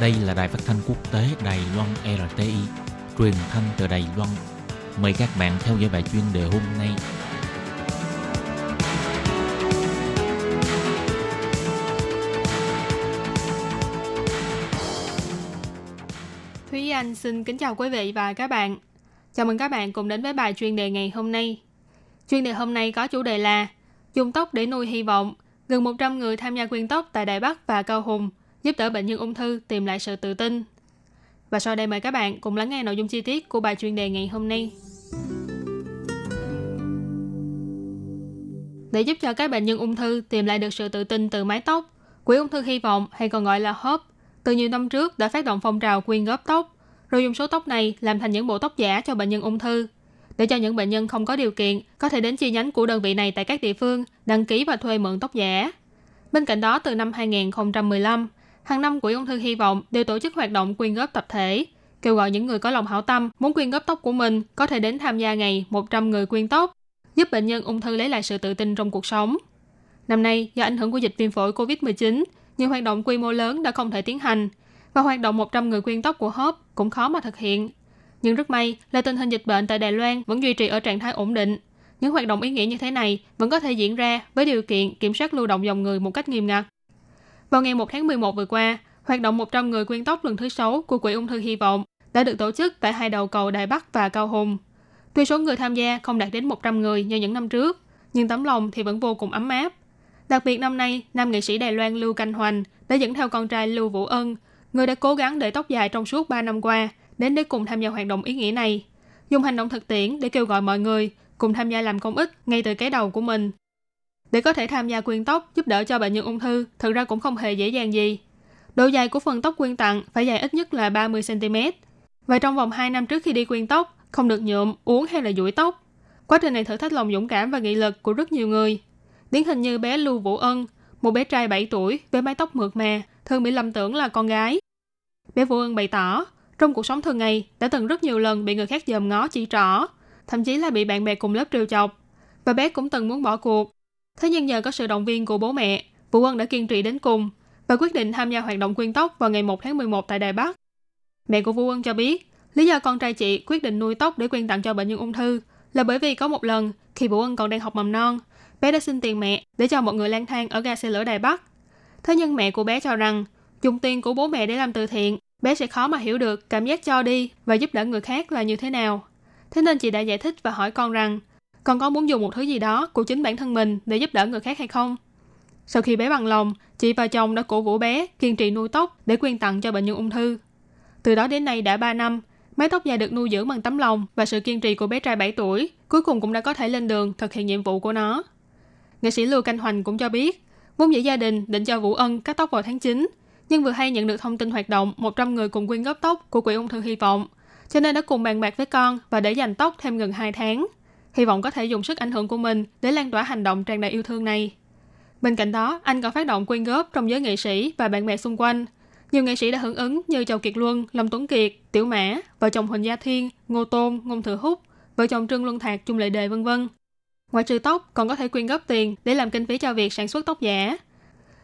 Đây là đài phát thanh quốc tế Đài Loan RTI, truyền thanh từ Đài Loan. Mời các bạn theo dõi bài chuyên đề hôm nay. Thúy Anh xin kính chào quý vị và các bạn. Chào mừng các bạn cùng đến với bài chuyên đề ngày hôm nay. Chuyên đề hôm nay có chủ đề là Dùng tóc để nuôi hy vọng. Gần 100 người tham gia quyên tóc tại Đài Bắc và Cao Hùng giúp đỡ bệnh nhân ung thư tìm lại sự tự tin. Và sau đây mời các bạn cùng lắng nghe nội dung chi tiết của bài chuyên đề ngày hôm nay. Để giúp cho các bệnh nhân ung thư tìm lại được sự tự tin từ mái tóc, Quỹ ung thư hy vọng hay còn gọi là HOPE từ nhiều năm trước đã phát động phong trào quyên góp tóc, rồi dùng số tóc này làm thành những bộ tóc giả cho bệnh nhân ung thư. Để cho những bệnh nhân không có điều kiện có thể đến chi nhánh của đơn vị này tại các địa phương đăng ký và thuê mượn tóc giả. Bên cạnh đó, từ năm 2015, hàng năm Quỹ ung thư hy vọng đều tổ chức hoạt động quyên góp tập thể, kêu gọi những người có lòng hảo tâm muốn quyên góp tóc của mình có thể đến tham gia ngày 100 người quyên tóc, giúp bệnh nhân ung thư lấy lại sự tự tin trong cuộc sống. Năm nay, do ảnh hưởng của dịch viêm phổi COVID-19, nhiều hoạt động quy mô lớn đã không thể tiến hành, và hoạt động 100 người quyên tóc của HOP cũng khó mà thực hiện. Nhưng rất may là tình hình dịch bệnh tại Đài Loan vẫn duy trì ở trạng thái ổn định. Những hoạt động ý nghĩa như thế này vẫn có thể diễn ra với điều kiện kiểm soát lưu động dòng người một cách nghiêm ngặt. Vào ngày 1 tháng 11 vừa qua, hoạt động 100 người quyên tóc lần thứ 6 của Quỹ ung thư hy vọng đã được tổ chức tại hai đầu cầu Đài Bắc và Cao Hùng. Tuy số người tham gia không đạt đến 100 người như những năm trước, nhưng tấm lòng thì vẫn vô cùng ấm áp. Đặc biệt năm nay, nam nghệ sĩ Đài Loan Lưu Canh Hoành đã dẫn theo con trai Lưu Vũ Ân, người đã cố gắng để tóc dài trong suốt 3 năm qua, đến để cùng tham gia hoạt động ý nghĩa này. Dùng hành động thực tiễn để kêu gọi mọi người cùng tham gia làm công ích ngay từ cái đầu của mình. Để có thể tham gia quyên tóc giúp đỡ cho bệnh nhân ung thư, thực ra cũng không hề dễ dàng gì. Độ dài của phần tóc quyên tặng phải dài ít nhất là 30cm. Và trong vòng 2 năm trước khi đi quyên tóc, không được nhuộm, uống hay là duỗi tóc. Quá trình này thử thách lòng dũng cảm và nghị lực của rất nhiều người. Điển hình như bé Lưu Vũ Ân, một bé trai 7 tuổi với mái tóc mượt mà, thường bị lầm tưởng là con gái. Bé Vũ Ân bày tỏ, trong cuộc sống thường ngày đã từng rất nhiều lần bị người khác dòm ngó chỉ trỏ, thậm chí là bị bạn bè cùng lớp trêu chọc. Và bé cũng từng muốn bỏ cuộc. Thế nhưng nhờ có sự động viên của bố mẹ, Vũ quân đã kiên trì đến cùng và quyết định tham gia hoạt động quyên tóc vào ngày 1 tháng 11 tại Đài Bắc. Mẹ của Vũ quân cho biết, lý do con trai chị quyết định nuôi tóc để quyên tặng cho bệnh nhân ung thư là bởi vì có một lần khi Vũ quân còn đang học mầm non, bé đã xin tiền mẹ để cho một người lang thang ở ga xe lửa Đài Bắc. Thế nhưng mẹ của bé cho rằng dùng tiền của bố mẹ để làm từ thiện, bé sẽ khó mà hiểu được cảm giác cho đi và giúp đỡ người khác là như thế nào. Thế nên chị đã giải thích và hỏi con rằng, con có muốn dùng một thứ gì đó của chính bản thân mình để giúp đỡ người khác hay không? Sau khi bé bằng lòng, chị và chồng đã cổ vũ bé kiên trì nuôi tóc để quyên tặng cho bệnh nhân ung thư. Từ đó đến nay đã 3 năm, mái tóc dài được nuôi dưỡng bằng tấm lòng và sự kiên trì của bé trai 7 tuổi, cuối cùng cũng đã có thể lên đường thực hiện nhiệm vụ của nó. Nghệ sĩ Lưu Canh Hoành cũng cho biết, vốn dĩ gia đình định cho Vũ Ân cắt tóc vào tháng 9, nhưng vừa hay nhận được thông tin hoạt động 100 người cùng quyên góp tóc của Quỹ ung thư hy vọng, cho nên đã cùng bàn bạc với con và để dành tóc thêm gần 2 tháng. Hy vọng có thể dùng sức ảnh hưởng của mình để lan tỏa hành động tràn đầy yêu thương này. Bên cạnh đó, anh còn phát động quyên góp trong giới nghệ sĩ và bạn bè xung quanh. Nhiều nghệ sĩ đã hưởng ứng như Châu Kiệt Luân, Lâm Tuấn Kiệt, Tiểu Mã, vợ chồng Huỳnh Gia Thiên, Ngô Tôn, Ngôn Thừa Húc, vợ chồng Trương Luân Thạc, Trung Lệ Đề vân vân. Ngoài trừ tóc, còn có thể quyên góp tiền để làm kinh phí cho việc sản xuất tóc giả.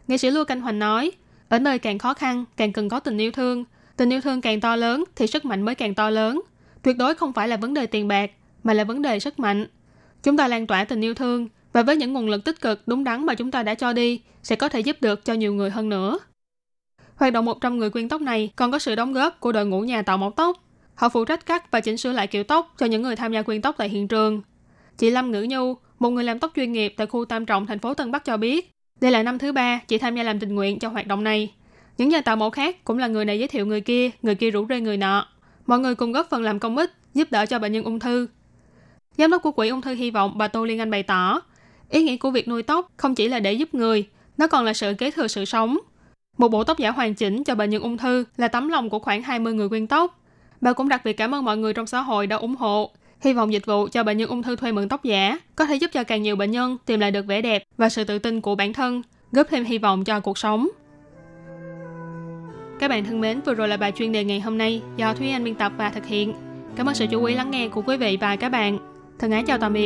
Nghệ sĩ Lưu Canh Hoành nói, ở nơi càng khó khăn, càng cần có tình yêu thương. Tình yêu thương càng to lớn thì sức mạnh mới càng to lớn. Tuyệt đối không phải là vấn đề tiền bạc, mà là vấn đề sức mạnh. Chúng ta lan tỏa tình yêu thương và với những nguồn lực tích cực đúng đắn mà chúng ta đã cho đi sẽ có thể giúp được cho nhiều người hơn nữa. Hoạt động 100 người quyên tóc này còn có sự đóng góp của đội ngũ nhà tạo mẫu tóc. Họ phụ trách cắt và chỉnh sửa lại kiểu tóc cho những người tham gia quyên tóc tại hiện trường. Chị Lâm Ngữ Nhu, một người làm tóc chuyên nghiệp tại khu Tam Trọng, thành phố Tân Bắc cho biết, đây là năm thứ ba chị tham gia làm tình nguyện cho hoạt động này. Những nhà tạo mẫu khác cũng là người này giới thiệu người kia, người kia rủ rê người nọ. Mọi người cùng góp phần làm công ích, giúp đỡ cho bệnh nhân ung thư. Giám đốc của Quỹ ung thư hy vọng bà Tô Liên Anh bày tỏ, ý nghĩa của việc nuôi tóc không chỉ là để giúp người, nó còn là sự kế thừa sự sống. Một bộ tóc giả hoàn chỉnh cho bệnh nhân ung thư là tấm lòng của khoảng 20 người quyên tóc. Bà cũng đặc biệt cảm ơn mọi người trong xã hội đã ủng hộ. Hy vọng dịch vụ cho bệnh nhân ung thư thuê mượn tóc giả có thể giúp cho càng nhiều bệnh nhân tìm lại được vẻ đẹp và sự tự tin của bản thân, góp thêm hy vọng cho cuộc sống. Các bạn thân mến, vừa rồi là bài chuyên đề ngày hôm nay do Thúy Anh biên tập và thực hiện. Cảm ơn sự chú ý lắng nghe của quý vị và các bạn. Thân ái chào tạm biệt.